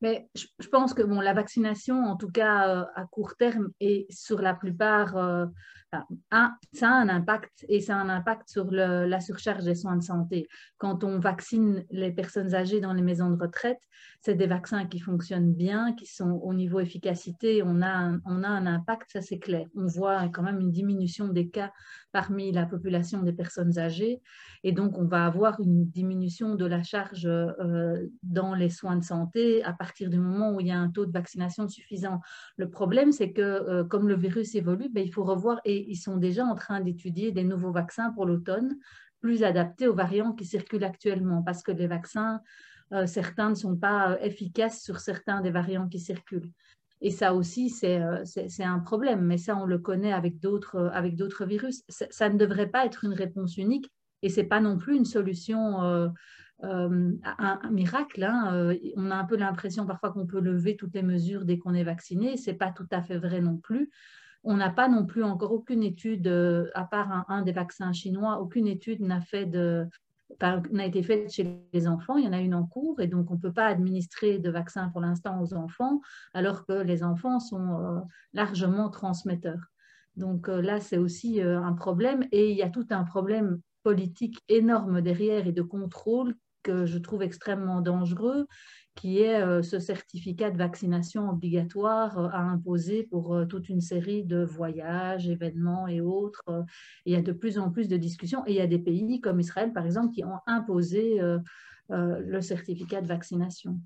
Mais je, pense que bon, la vaccination, en tout cas à court terme et sur la plupart, ça a un impact et ça a un impact sur la surcharge des soins de santé. Quand on vaccine les personnes âgées dans les maisons de retraite, c'est des vaccins qui fonctionnent bien, qui sont au niveau efficacité, on a un, on a un impact, ça c'est clair. On voit quand même une diminution des cas parmi la population des personnes âgées et donc on va avoir une diminution de la charge euh, dans les soins de santé à partir du moment où il y a un taux de vaccination suffisant. Le problème, c'est que euh, comme le virus évolue, ben, il faut revoir et ils sont déjà en train d'étudier des nouveaux vaccins pour l'automne plus adaptés aux variants qui circulent actuellement parce que les vaccins euh, certains ne sont pas euh, efficaces sur certains des variants qui circulent. Et ça aussi, c'est un problème, mais ça, on le connaît avec d'autres virus. Ça, ne devrait pas être une réponse unique et ce n'est pas non plus une solution, un, miracle. Hein. On a un peu l'impression parfois qu'on peut lever toutes les mesures dès qu'on est vacciné. Ce n'est pas tout à fait vrai non plus. On n'a pas non plus encore aucune étude, à part un des vaccins chinois, aucune étude n'a fait de, n'a été faite chez les enfants, il y en a une en cours, et donc on ne peut pas administrer de vaccin pour l'instant aux enfants, alors que les enfants sont euh, largement transmetteurs. Donc euh, là, c'est aussi euh, un problème, et il y a tout un problème politique énorme derrière et de contrôle que je trouve extrêmement dangereux qui est euh, ce certificat de vaccination obligatoire euh, à imposer pour euh, toute une série de voyages, événements et autres. il y a de plus en plus de discussions et il y a des pays comme Israël, par exemple, qui ont imposé le certificat de vaccination.